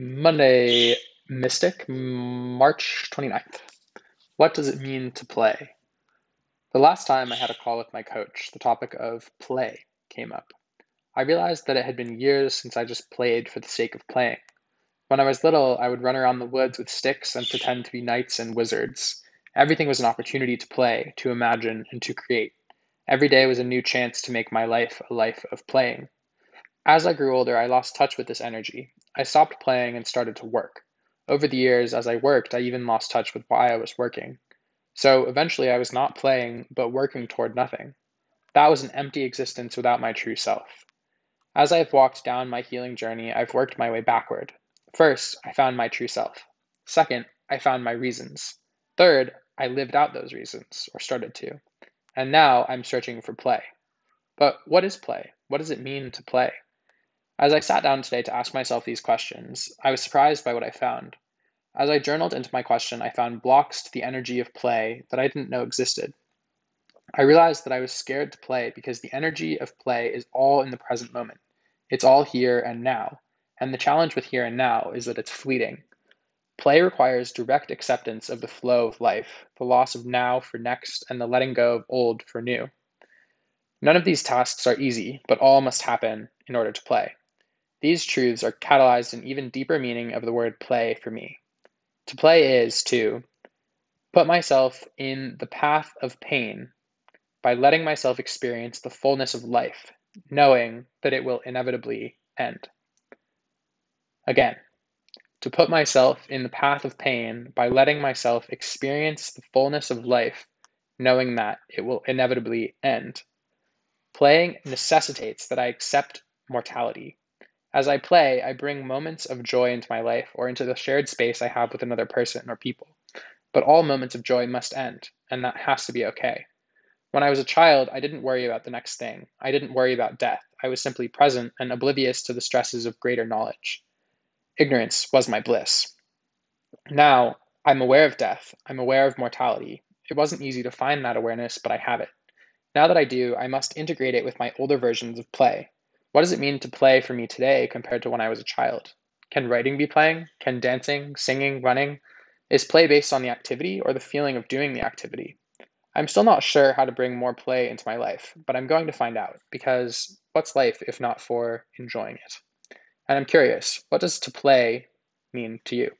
Monday, Mystic, March 29th. What does it mean to play? The last time I had a call with my coach, the topic of play came up. I realized that it had been years since I just played for the sake of playing. When I was little, I would run around the woods with sticks and pretend to be knights and wizards. Everything was an opportunity to play, to imagine, and to create. Every day was a new chance to make my life a life of playing. As I grew older, I lost touch with this energy. I stopped playing and started to work. Over the years, as I worked, I even lost touch with why I was working. So eventually, I was not playing, but working toward nothing. That was an empty existence without my true self. As I have walked down my healing journey, I've worked my way backward. First, I found my true self. Second, I found my reasons. Third, I lived out those reasons, or started to. And now I'm searching for play. But what is play? What does it mean to play? As I sat down today to ask myself these questions, I was surprised by what I found. As I journaled into my question, I found blocks to the energy of play that I didn't know existed. I realized that I was scared to play because the energy of play is all in the present moment. It's all here and now. And the challenge with here and now is that it's fleeting. Play requires direct acceptance of the flow of life, the loss of now for next, and the letting go of old for new. None of these tasks are easy, but all must happen in order to play. These truths are catalyzed an even deeper meaning of the word play for me. To play is to put myself in the path of pain by letting myself experience the fullness of life, knowing that it will inevitably end. Again, to put myself in the path of pain by letting myself experience the fullness of life, knowing that it will inevitably end. Playing necessitates that I accept mortality. As I play, I bring moments of joy into my life or into the shared space I have with another person or people. But all moments of joy must end, and that has to be okay. When I was a child, I didn't worry about the next thing. I didn't worry about death. I was simply present and oblivious to the stresses of greater knowledge. Ignorance was my bliss. Now, I'm aware of death, I'm aware of mortality. It wasn't easy to find that awareness, but I have it. Now that I do, I must integrate it with my older versions of play. What does it mean to play for me today compared to when I was a child? Can writing be playing? Can dancing, singing, running? Is play based on the activity or the feeling of doing the activity? I'm still not sure how to bring more play into my life, but I'm going to find out because what's life if not for enjoying it? And I'm curious, what does to play mean to you?